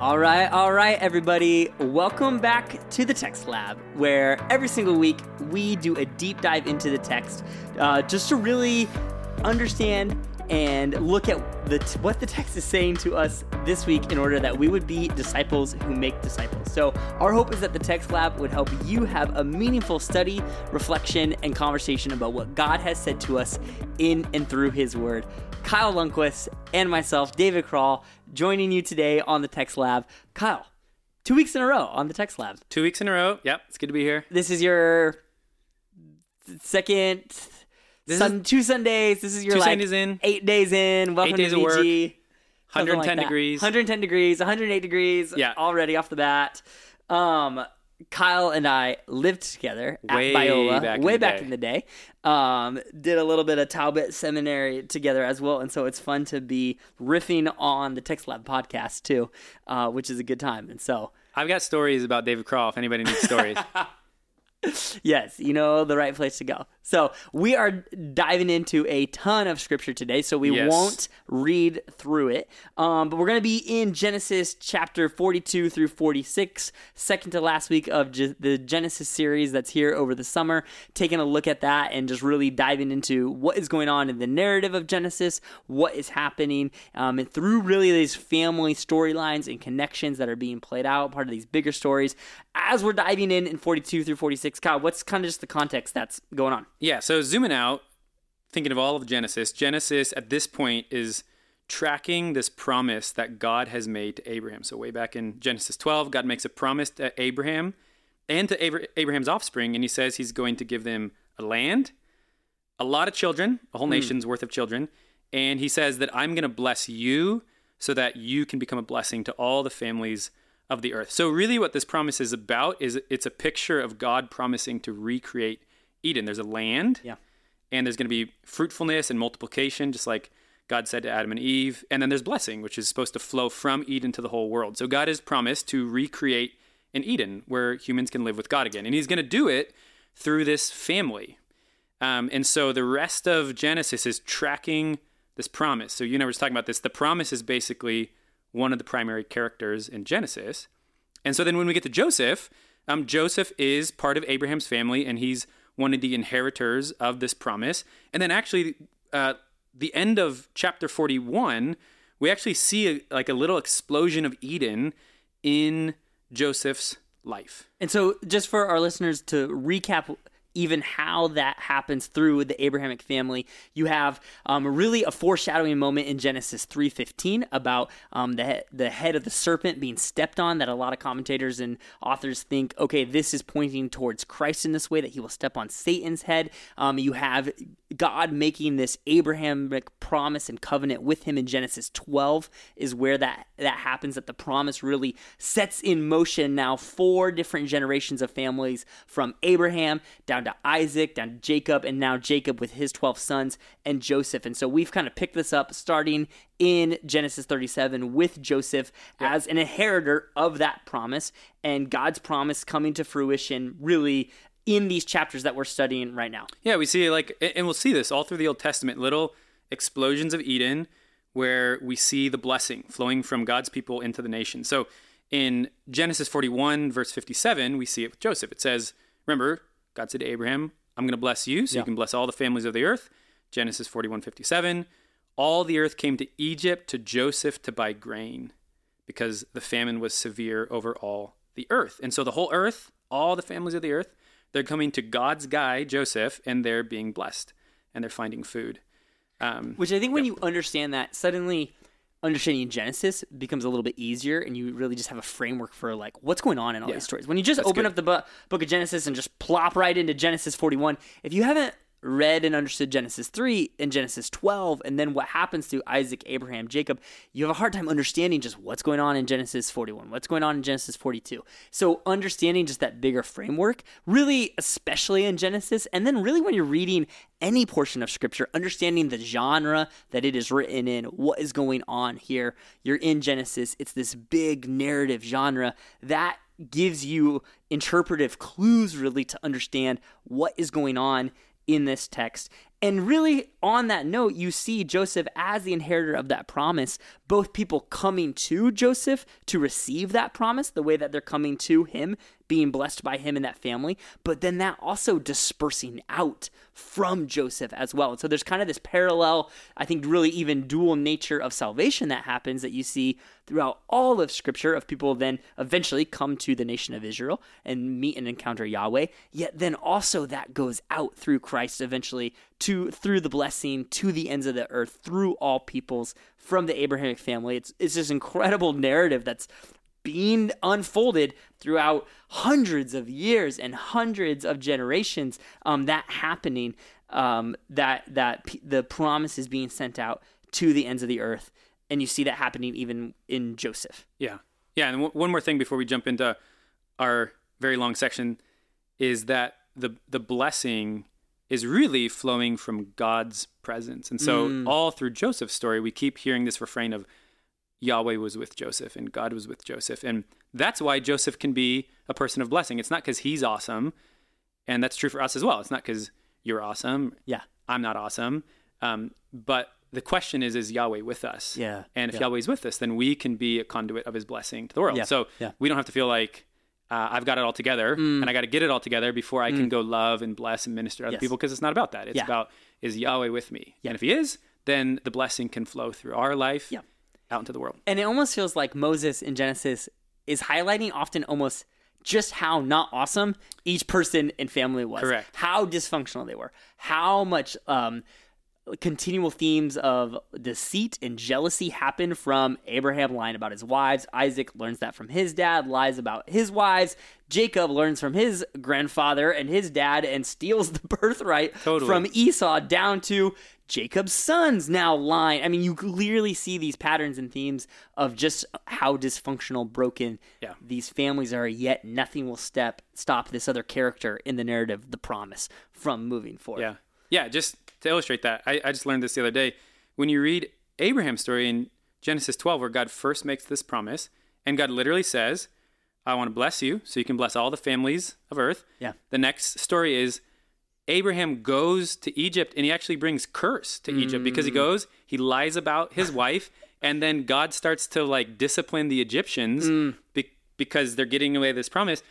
All right, all right, everybody. Welcome back to the Text Lab, where every single week we do a deep dive into the text uh, just to really understand and look at the t- what the text is saying to us this week in order that we would be disciples who make disciples. So, our hope is that the Text Lab would help you have a meaningful study, reflection, and conversation about what God has said to us in and through His Word. Kyle Lundquist and myself, David Krall, joining you today on the Text Lab. Kyle, two weeks in a row on the Text Lab. Two weeks in a row. Yep, it's good to be here. This is your second This sun, two Sundays. This is your Two like Sundays in. eight days in. Welcome days to. VG. 110 that. degrees. 110 degrees. 108 degrees. Yeah. already off the bat. Um, Kyle and I lived together at Way Biola back way back day. in the day. Um, did a little bit of Talbot Seminary together as well, and so it's fun to be riffing on the Text Lab podcast too, uh, which is a good time. And so, I've got stories about David if anybody needs stories. yes, you know the right place to go. So we are diving into a ton of scripture today, so we Yes. won't read through it. Um, but we're going to be in Genesis chapter 42 through 46, second to last week of the Genesis series that's here over the summer, taking a look at that and just really diving into what is going on in the narrative of Genesis, what is happening, um, and through really these family storylines and connections that are being played out, part of these bigger stories. As we're diving in in 42 through 46, Kyle, what's kind of just the context that's going on? Yeah, so zooming out, thinking of all of Genesis, Genesis at this point is tracking this promise that God has made to Abraham. So way back in Genesis 12, God makes a promise to Abraham and to Abra- Abraham's offspring, and he says he's going to give them a land, a lot of children, a whole hmm. nation's worth of children, and he says that I'm going to bless you so that you can become a blessing to all the families of the earth. So really what this promise is about is it's a picture of God promising to recreate Eden. There's a land Yeah. and there's going to be fruitfulness and multiplication just like God said to Adam and Eve, and then there's blessing which is supposed to flow from Eden to the whole world. So God has promised to recreate an Eden where humans can live with God again. And he's going to do it through this family. Um, and so the rest of Genesis is tracking this promise. So you and I were talking about this. The promise is basically one of the primary characters in Genesis. And so then when we get to Joseph, um, Joseph is part of Abraham's family and he's one of the inheritors of this promise. And then actually, uh, the end of chapter 41, we actually see a, like a little explosion of Eden in Joseph's life. And so, just for our listeners to recap, even how that happens through the Abrahamic family, you have um, really a foreshadowing moment in Genesis three fifteen about um, the the head of the serpent being stepped on. That a lot of commentators and authors think, okay, this is pointing towards Christ in this way that he will step on Satan's head. Um, you have God making this Abrahamic promise and covenant with him in Genesis 12 is where that that happens that the promise really sets in motion now four different generations of families from Abraham down to Isaac down to Jacob and now Jacob with his 12 sons and Joseph and so we've kind of picked this up starting in Genesis 37 with Joseph as an inheritor of that promise and God's promise coming to fruition really in these chapters that we're studying right now. Yeah, we see like, and we'll see this all through the Old Testament, little explosions of Eden where we see the blessing flowing from God's people into the nation. So in Genesis 41, verse 57, we see it with Joseph. It says, remember, God said to Abraham, I'm going to bless you so Yeah. you can bless all the families of the earth. Genesis 41, 57. All the earth came to Egypt to Joseph to buy grain because the famine was severe over all the earth. And so the whole earth, all the families of the earth, they're coming to God's guy, Joseph, and they're being blessed and they're finding food. Um, Which I think when you understand that, suddenly understanding Genesis becomes a little bit easier, and you really just have a framework for like what's going on in all Yeah. these stories. When you just That's open good. up the bu- book of Genesis and just plop right into Genesis 41, if you haven't read and understood Genesis 3 and Genesis 12, and then what happens to Isaac, Abraham, Jacob, you have a hard time understanding just what's going on in Genesis 41, what's going on in Genesis 42. So, understanding just that bigger framework, really, especially in Genesis, and then really when you're reading any portion of Scripture, understanding the genre that it is written in, what is going on here. You're in Genesis, it's this big narrative genre that gives you interpretive clues really to understand what is going on in this text. And really, on that note, you see Joseph as the inheritor of that promise, both people coming to Joseph to receive that promise, the way that they're coming to him, being blessed by him and that family, but then that also dispersing out from Joseph as well. And so there's kind of this parallel, I think, really even dual nature of salvation that happens that you see throughout all of Scripture of people then eventually come to the nation of Israel and meet and encounter Yahweh. Yet then also that goes out through Christ eventually to through the blessing to the ends of the earth through all peoples from the Abrahamic family. It's it's this incredible narrative that's being unfolded throughout hundreds of years and hundreds of generations. Um, that happening, um, that that p- the promise is being sent out to the ends of the earth, and you see that happening even in Joseph. Yeah. Yeah. And w- one more thing before we jump into our very long section is that the the blessing is really flowing from God's presence. And so all through Joseph's story, we keep hearing this refrain of Yahweh was with Joseph and God was with Joseph. And that's why Joseph can be a person of blessing. It's not because he's awesome. And that's true for us as well. It's not because you're awesome. Yeah. I'm not awesome. Um, but the question is, is Yahweh with us? Yeah, And if yeah. Yahweh's with us, then we can be a conduit of his blessing to the world. Yeah, So yeah. we don't have to feel like uh, I've got it all together Mm. and I got to get it all together before I can go love and bless and minister to other Yes. people because it's not about that. It's Yeah. about, is Yahweh with me? Yeah. And if he is, then the blessing can flow through our life Yeah. Out into the world. And it almost feels like Moses in Genesis is highlighting often almost just how not awesome each person and family was. Correct. How dysfunctional they were. How much um, continual themes of deceit and jealousy happen from Abraham lying about his wives. Isaac learns that from his dad, lies about his wives. Jacob learns from his grandfather and his dad and steals the birthright Totally. from Esau down to Jacob's sons now lying. I mean, you clearly see these patterns and themes of just how dysfunctional, broken Yeah. these families are. Yet nothing will step stop this other character in the narrative, the promise, from moving forward. Yeah. Yeah. Just to illustrate that, I, I just learned this the other day. When you read Abraham's story in Genesis 12, where God first makes this promise, and God literally says, I want to bless you so you can bless all the families of earth. Yeah. The next story is Abraham goes to Egypt and he actually brings curse to Egypt because Mm. he goes, he lies about his wife, and then God starts to like discipline the Egyptians Mm. be- because they're getting away this promise.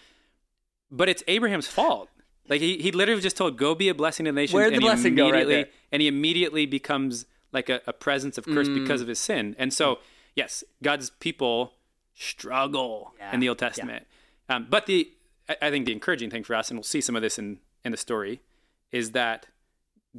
But it's Abraham's fault. Like he, he literally just told, "Go be a blessing to the nations." Where'd the blessing go right immediately- there? And he immediately becomes like a, a presence of curse Mm. because of his sin. And so, yes, God's people struggle Yeah. in the Old Testament. Um, but the I, I think the encouraging thing for us, and we'll see some of this in in the story, is that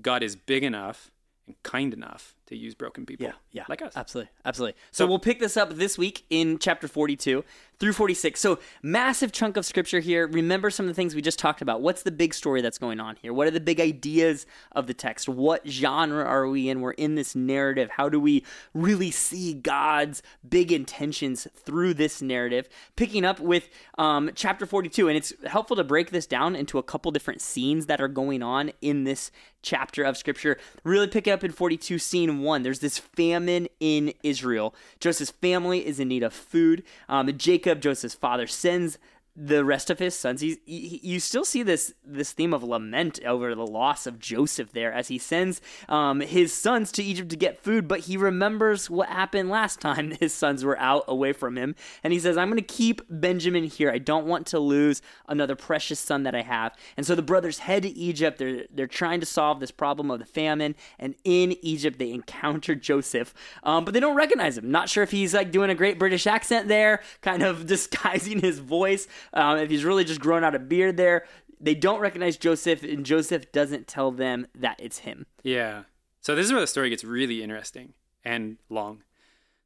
God is big enough and kind enough to use broken people Yeah, yeah, like us. Absolutely, absolutely. So, we'll pick this up this week in chapter 42 through 46. So, massive chunk of scripture here. Remember some of the things we just talked about. What's the big story that's going on here? What are the big ideas of the text? What genre are we in? We're in this narrative. How do we really see God's big intentions through this narrative? Picking up with um, chapter 42, and it's helpful to break this down into a couple different scenes that are going on in this chapter of scripture. Really pick up in 42, scene one. There's this famine in Israel. Joseph's family is in need of food. Um, Jacob, Joseph's father, sends the rest of his sons. He's, he, you still see this this theme of lament over the loss of Joseph there as he sends um, his sons to Egypt to get food, but he remembers what happened last time his sons were out away from him, and he says, "I'm going to keep Benjamin here. I don't want to lose another precious son that I have." And so the brothers head to Egypt. They're they're trying to solve this problem of the famine, and in Egypt they encounter Joseph, um, but they don't recognize him. Not sure if he's like doing a great British accent there, kind of disguising his voice. Um, if he's really just grown out a beard there, they don't recognize Joseph, and Joseph doesn't tell them that it's him. Yeah. So this is where the story gets really interesting and long.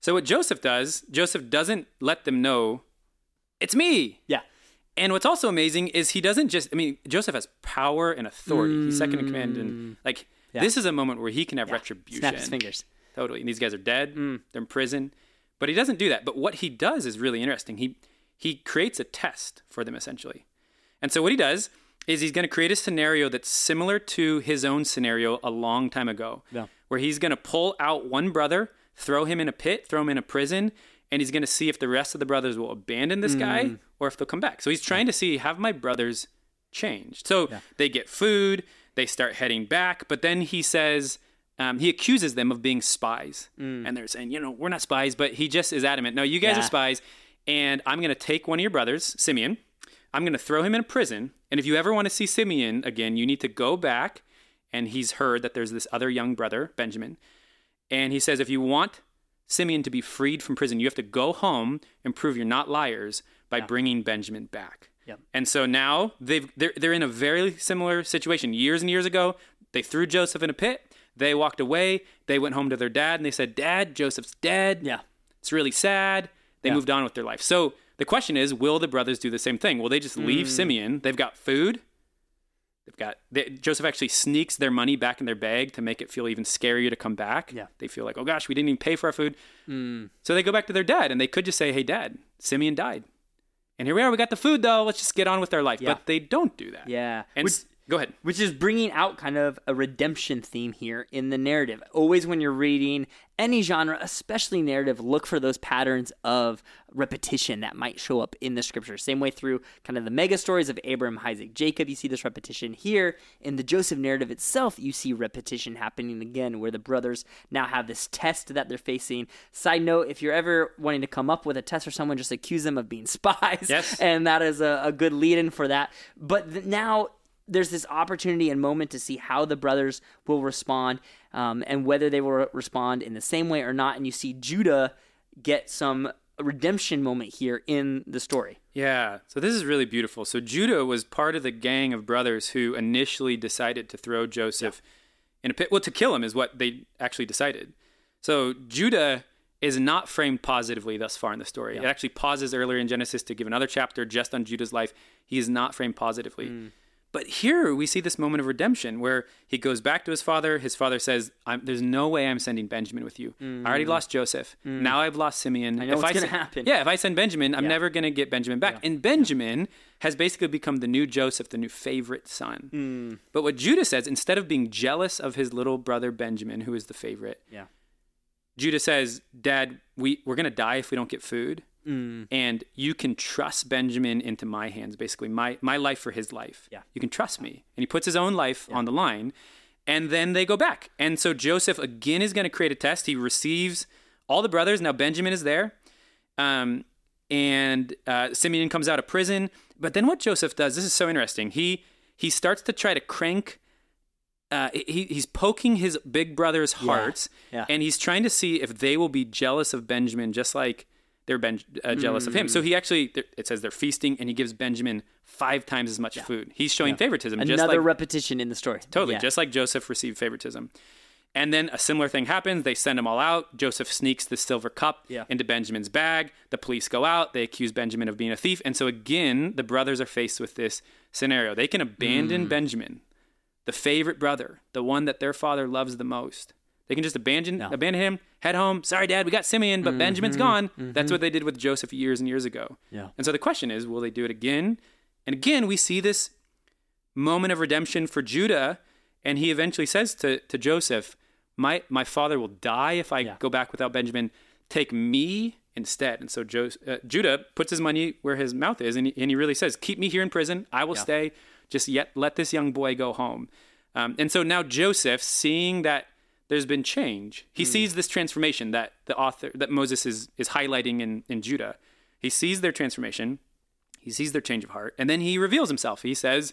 So what Joseph does, Joseph doesn't let them know it's me. Yeah, And what's also amazing is he doesn't just I mean, Joseph has power and authority. He's second in command and like this is a moment where he can have retribution. snap his fingers. Totally. And these guys are dead. They're in prison. But he doesn't do that. But what he does is really interesting. He he creates a test for them essentially. And so what he does is he's going to create a scenario that's similar to his own scenario a long time ago. Yeah. Where he's going to pull out one brother, throw him in a pit, throw him in a prison, and he's going to see if the rest of the brothers will abandon this guy or if they'll come back. So he's trying to see have my brothers changed. So they get food, They start heading back, but then he says, um, he accuses them of being spies. And they're saying, you know, we're not spies, but he just is adamant. No, you guys Yeah. are spies. And I'm going to take one of your brothers, Simeon. I'm going to throw him in a prison. And if you ever want to see Simeon again, you need to go back. And he's heard that there's this other young brother, Benjamin. And he says, if you want Simeon to be freed from prison, you have to go home and prove you're not liars by bringing Benjamin back. Yep. And so now they've they're they're in a very similar situation. Years and years ago, they threw Joseph in a pit. They walked away. They went home to their dad and they said, "Dad, Joseph's dead. Yeah. It's really sad." They Yeah. moved on with their life. So the question is, will the brothers do the same thing? Will they just leave Mm. Simeon? They've got food. They've got they, Joseph actually sneaks their money back in their bag to make it feel even scarier to come back. Yeah. They feel like, oh gosh, we didn't even pay for our food. So they go back to their dad and they could just say, hey, dad, Simeon died. And here we are. We got the food though. Let's just get on with our life. Yeah. But they don't do that. Yeah. And Which- go ahead. which is bringing out kind of a redemption theme here in the narrative. Always, when you're reading any genre, especially narrative, look for those patterns of repetition that might show up in the scripture. Same way through kind of the mega stories of Abraham, Isaac, Jacob, you see this repetition here. In the Joseph narrative itself, you see repetition happening again, where the brothers now have this test that they're facing. Side note if you're ever wanting to come up with a test for someone, just accuse them of being spies. Yes. And that is a, a good lead in for that. But th- now there's this opportunity and moment to see how the brothers will respond um, and whether they will respond in the same way or not. And you see Judah get some redemption moment here in the story. Yeah. So this is really beautiful. So Judah was part of the gang of brothers who initially decided to throw Joseph in a pit. Well, to kill him is what they actually decided. So Judah is not framed positively thus far in the story. It actually pauses earlier in Genesis to give another chapter just on Judah's life. He is not framed positively. But here we see this moment of redemption where he goes back to his father. His father says, I'm, "There's no way I'm sending Benjamin with you. I already lost Joseph. Now I've lost Simeon. I know what's I gonna sen- happen." Yeah, if I send Benjamin, I'm never going to get Benjamin back. And Benjamin has basically become the new Joseph, the new favorite son. Hmm. But what Judah says, instead of being jealous of his little brother Benjamin, who is the favorite, Yeah. Judah says, "Dad, we we're going to die if we don't get food." Mm. and you can trust Benjamin into my hands, basically my my life for his life. Yeah. you can trust me, and he puts his own life on the line, and then they go back. And so Joseph again is going to create a test. He receives all the brothers. Now Benjamin is there, um, and uh, Simeon comes out of prison. But then what Joseph does, this is so interesting. He he starts to try to crank. Uh, he, he's poking his big brother's hearts, yeah. and he's trying to see if they will be jealous of Benjamin, just like they're ben- uh, jealous of him. Mm. So he actually, it says they're feasting, and he gives Benjamin five times as much food. He's showing favoritism, just Another like repetition in the story. Totally, Yeah. just like Joseph received favoritism. And then a similar thing happens. They send them all out. Joseph sneaks the silver cup Yeah. into Benjamin's bag. The police go out. They accuse Benjamin of being a thief. And so again, the brothers are faced with this scenario. They can Mm. abandon Benjamin, the favorite brother, the one that their father loves the most. They can just abandon abandon him, head home. Sorry, Dad, we got Simeon, but Benjamin's gone. That's what they did with Joseph years and years ago. Mm-hmm. Yeah. And so the question is, will they do it again? And again, we see this moment of redemption for Judah, and he eventually says to, to Joseph, my, my father will die if I Yeah. go back without Benjamin. Take me instead. And so jo- uh, Judah puts his money where his mouth is, and he, and he really says, Keep me here in prison. I will stay. Just yet let this young boy go home. Um, and so now Joseph, seeing that there's been change, he sees this transformation that the author, that Moses is, is highlighting in, in Judah. He sees their transformation, he sees their change of heart, and then he reveals himself. He says,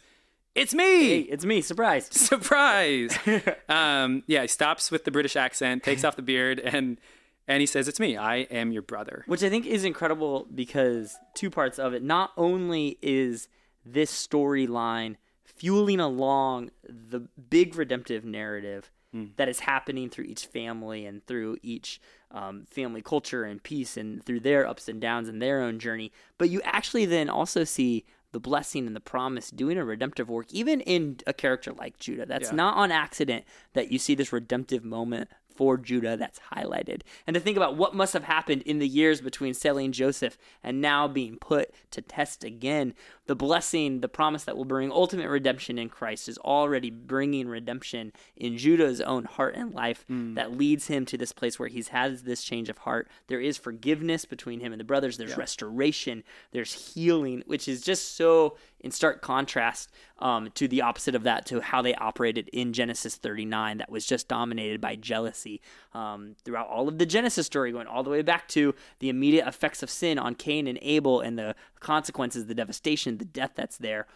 It's me! Hey, it's me. Surprise. surprise um, yeah he stops with the british accent takes off the beard and and he says it's me i am your brother Which I think is incredible because two parts of it. Not only is this storyline fueling along the big redemptive narrative that is happening through each family and through each um, family culture and peace and through their ups and downs and their own journey, but you actually then also see the blessing and the promise doing a redemptive work, even in a character like Judah. That's Yeah. not on accident that you see this redemptive moment for Judah that's highlighted. And to think about what must have happened in the years between selling Joseph and now being put to test again, the blessing, the promise that will bring ultimate redemption in Christ is already bringing redemption in Judah's own heart and life hmm. that leads him to this place where he's has this change of heart. There is forgiveness between him and the brothers, there's restoration, there's healing, which is just so in stark contrast um, to the opposite of that, to how they operated in Genesis 39, that was just dominated by jealousy um, throughout all of the Genesis story, going all the way back to the immediate effects of sin on Cain and Abel and the consequences, the devastation, the death that's there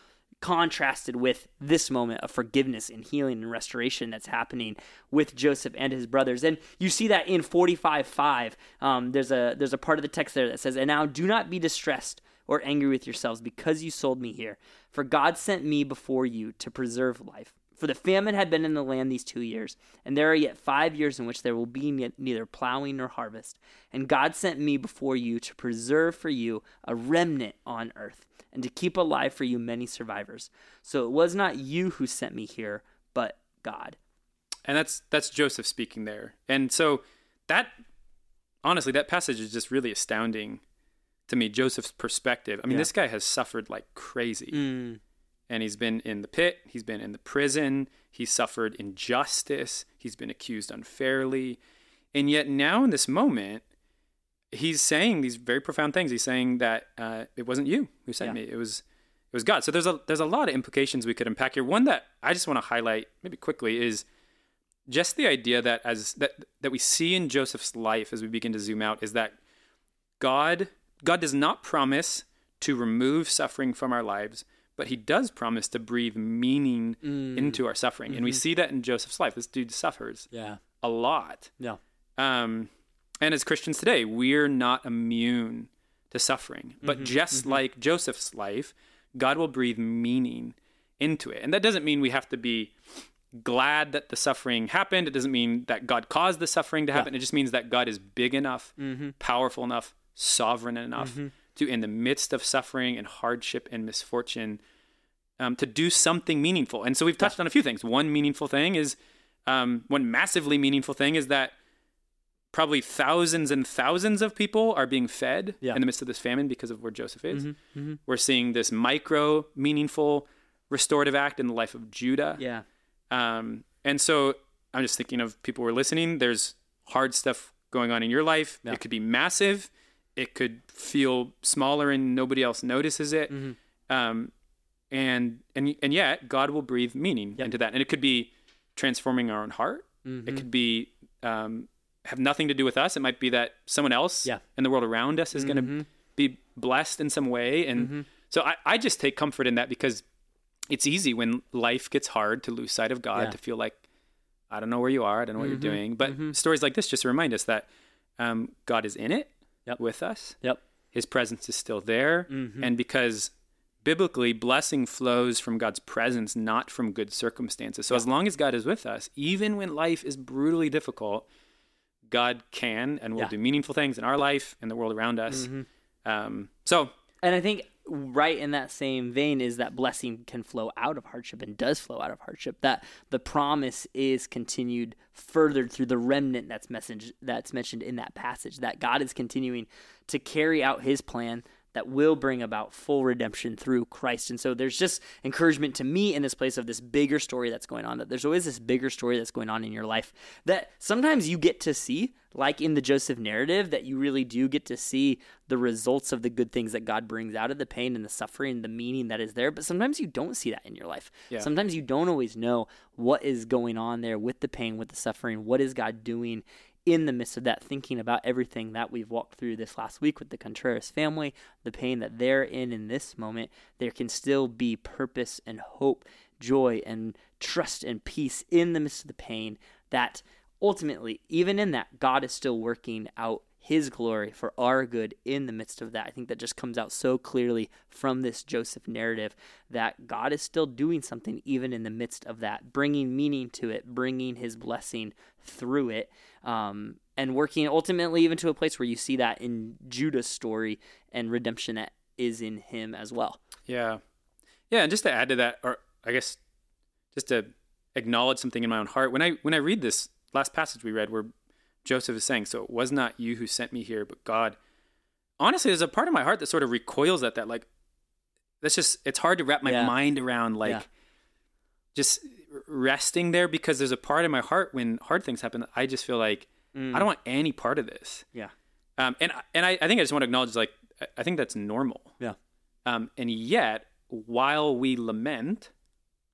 contrasted with this moment of forgiveness and healing and restoration that's happening with Joseph and his brothers. And you see that in 45 5. Um, there's, a, there's a part of the text there that says, And now do not be distressed or angry with yourselves because you sold me here. For God sent me before you to preserve life. For the famine had been in the land these two years, and there are yet five years in which there will be ne- neither plowing nor harvest. And God sent me before you to preserve for you a remnant on earth, and to keep alive for you many survivors. So it was not you who sent me here, but God. And that's that's Joseph speaking there. And so that honestly, that passage is just really astounding to me. Joseph's perspective. I mean, Yeah. this guy has suffered like crazy. Mm, and he's been in the pit, he's been in the prison, he's suffered injustice, he's been accused unfairly. And yet now in this moment, he's saying these very profound things. He's saying that uh, it wasn't you who sent Yeah. me; it was it was God. So there's a there's a lot of implications we could unpack here. One that I just want to highlight maybe quickly is just the idea that as that that we see in Joseph's life as we begin to zoom out is that God God does not promise to remove suffering from our lives, but he does promise to breathe meaning mm. into our suffering. And we mm-hmm. see that in Joseph's life. This dude suffers yeah. a lot. Yeah. Um, and as Christians today, we're not immune to suffering. But mm-hmm. just mm-hmm. like Joseph's life, God will breathe meaning into it. And that doesn't mean we have to be glad that the suffering happened. It doesn't mean that God caused the suffering to happen. It just means that God is big enough, powerful enough, sovereign enough to, in the midst of suffering and hardship and misfortune, um, to do something meaningful. And so we've touched on a few things. One meaningful thing is, um, one massively meaningful thing is that probably thousands and thousands of people are being fed Yeah. in the midst of this famine because of where Joseph is. We're seeing this micro, meaningful, restorative act in the life of Judah. Yeah. Um, and so I'm just thinking of people who are listening. There's hard stuff going on in your life. Yeah. It could be massive. It could feel smaller and nobody else notices it. Mm-hmm. Um, and and and yet God will breathe meaning Yep. into that. And it could be transforming our own heart. Mm-hmm. It could be um, have nothing to do with us. It might be that someone else Yeah. in the world around us is going Mm-hmm. to be blessed in some way. And so I, I just take comfort in that because it's easy when life gets hard to lose sight of God Yeah. Mm-hmm. to feel like I don't know where you are, I don't know what you're doing. But stories like this just remind us that um, God is in it Yep. with us. Yep. His presence is still there, Mm-hmm. and because biblically blessing flows from God's presence, not from good circumstances. So as long as God is with us, even when life is brutally difficult, God can and will Yeah. Mm-hmm. do meaningful things in our life and the world around us. Um, so And I think right in that same vein is that blessing can flow out of hardship and does flow out of hardship. That the promise is continued furthered through the remnant that's message that's mentioned in that passage. That God is continuing to carry out His plan that will bring about full redemption through Christ. And so there's just encouragement to me in this place of this bigger story that's going on. That there's always this bigger story that's going on in your life that sometimes you get to see, like in the Joseph narrative, that you really do get to see the results of the good things that God brings out of the pain and the suffering, the meaning that is there. But sometimes you don't see that in your life. Yeah. Sometimes you don't always know what is going on there with the pain, with the suffering. What is God doing in the midst of that, thinking about everything that we've walked through this last week with the Contreras family, the pain that they're in in this moment, there can still be purpose and hope, joy and trust and peace in the midst of the pain. That ultimately, even in that, God is still working out his glory for our good in the midst of that. I think that just comes out so clearly from this Joseph narrative that God is still doing something even in the midst of that, bringing meaning to it, bringing his blessing through it, um, and working ultimately even to a place where you see that in Judah's story and redemption that is in him as well. Yeah. Yeah, and just to add to that, or I guess just to acknowledge something in my own heart, when I when I read this last passage we read where Joseph is saying, So it was not you who sent me here, but God. Honestly, there's a part of my heart that sort of recoils at that. Like that's just it's hard to wrap my Yeah. mind around like Yeah. just resting there because there's a part of my heart when hard things happen, I just feel like I don't want any part of this. Yeah. Um, and and I, I think I just want to acknowledge like I- think that's normal. Yeah. Um, and yet, while we lament,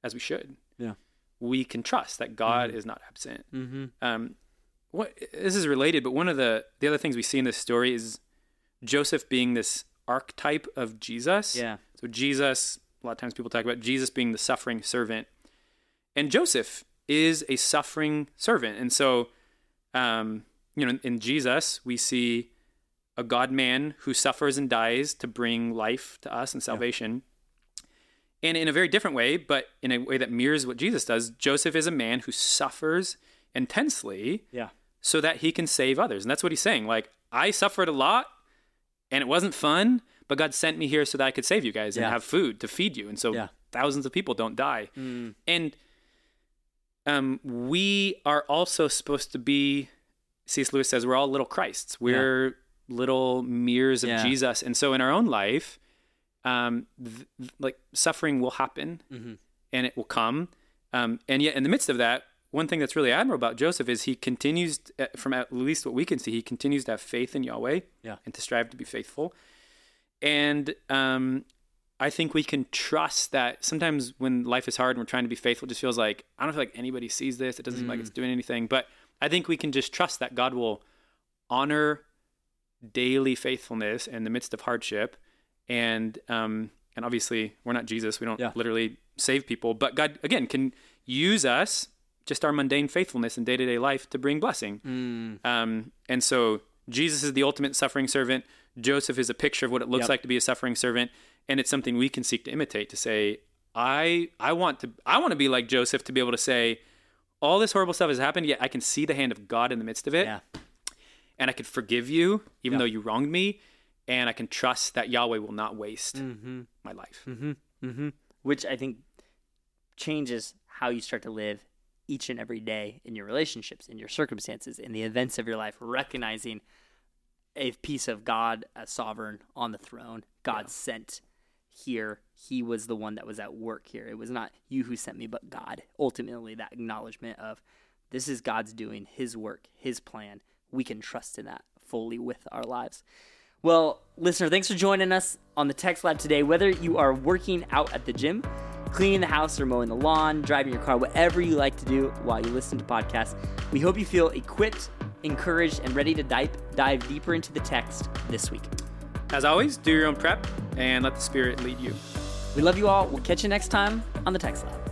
as we should, Yeah. we can trust that God is not absent. Mm-hmm. Um, what this is related, but one of the the other things we see in this story is Joseph being this archetype of Jesus. Yeah. So Jesus, a lot of times people talk about Jesus being the suffering servant, and Joseph is a suffering servant. And so, um, you know, in, in Jesus we see a God man who suffers and dies to bring life to us and salvation. And in a very different way, but in a way that mirrors what Jesus does, Joseph is a man who suffers intensely Yeah. So that he can save others. And that's what he's saying. Like, I suffered a lot and it wasn't fun, but God sent me here so that I could save you guys and Yeah. have food to feed you. And so Yeah. thousands of people don't die. Mm. And um, we are also supposed to be, C.S. Lewis says, we're all little Christs. We're little mirrors of Yeah. Jesus. And so in our own life, um, th- like suffering will happen Mhm. and it will come. Um, and yet, in the midst of that, one thing that's really admirable about Joseph is he continues, uh, from at least what we can see, he continues to have faith in Yahweh Yeah. and to strive to be faithful. And um, I think we can trust that sometimes when life is hard and we're trying to be faithful, it just feels like, I don't feel like anybody sees this. It doesn't seem like it's doing anything. But I think we can just trust that God will honor daily faithfulness in the midst of hardship. And um, and obviously, we're not Jesus. We don't Yeah. literally save people. But God, again, can use us, just our mundane faithfulness in day to day life, to bring blessing. Mm. Um, and so Jesus is the ultimate suffering servant. Joseph is a picture of what it looks Yep. like to be a suffering servant, and it's something we can seek to imitate. To say, I I want to I want to be like Joseph to be able to say, all this horrible stuff has happened, yet I can see the hand of God in the midst of it, Yeah. and I can forgive you even Yep. though you wronged me, and I can trust that Yahweh will not waste Mm-hmm. my life. Mm-hmm. Mm-hmm. Which I think changes how you start to live each and every day in your relationships, in your circumstances, in the events of your life, recognizing a piece of God as sovereign on the throne. God Yeah. sent here. He was the one that was at work here. It was not you who sent me, but God. Ultimately, that acknowledgement of this is God's doing, His work, His plan. We can trust in that fully with our lives. Well, listener, thanks for joining us on the Text Lab today. Whether you are working out at the gym, cleaning the house, or mowing the lawn, driving your car, whatever you like to do while you listen to podcasts, we hope you feel equipped, encouraged, and ready to dive, dive deeper into the text this week. As always, do your own prep and let the Spirit lead you. We love you all. We'll catch you next time on the Text Lab.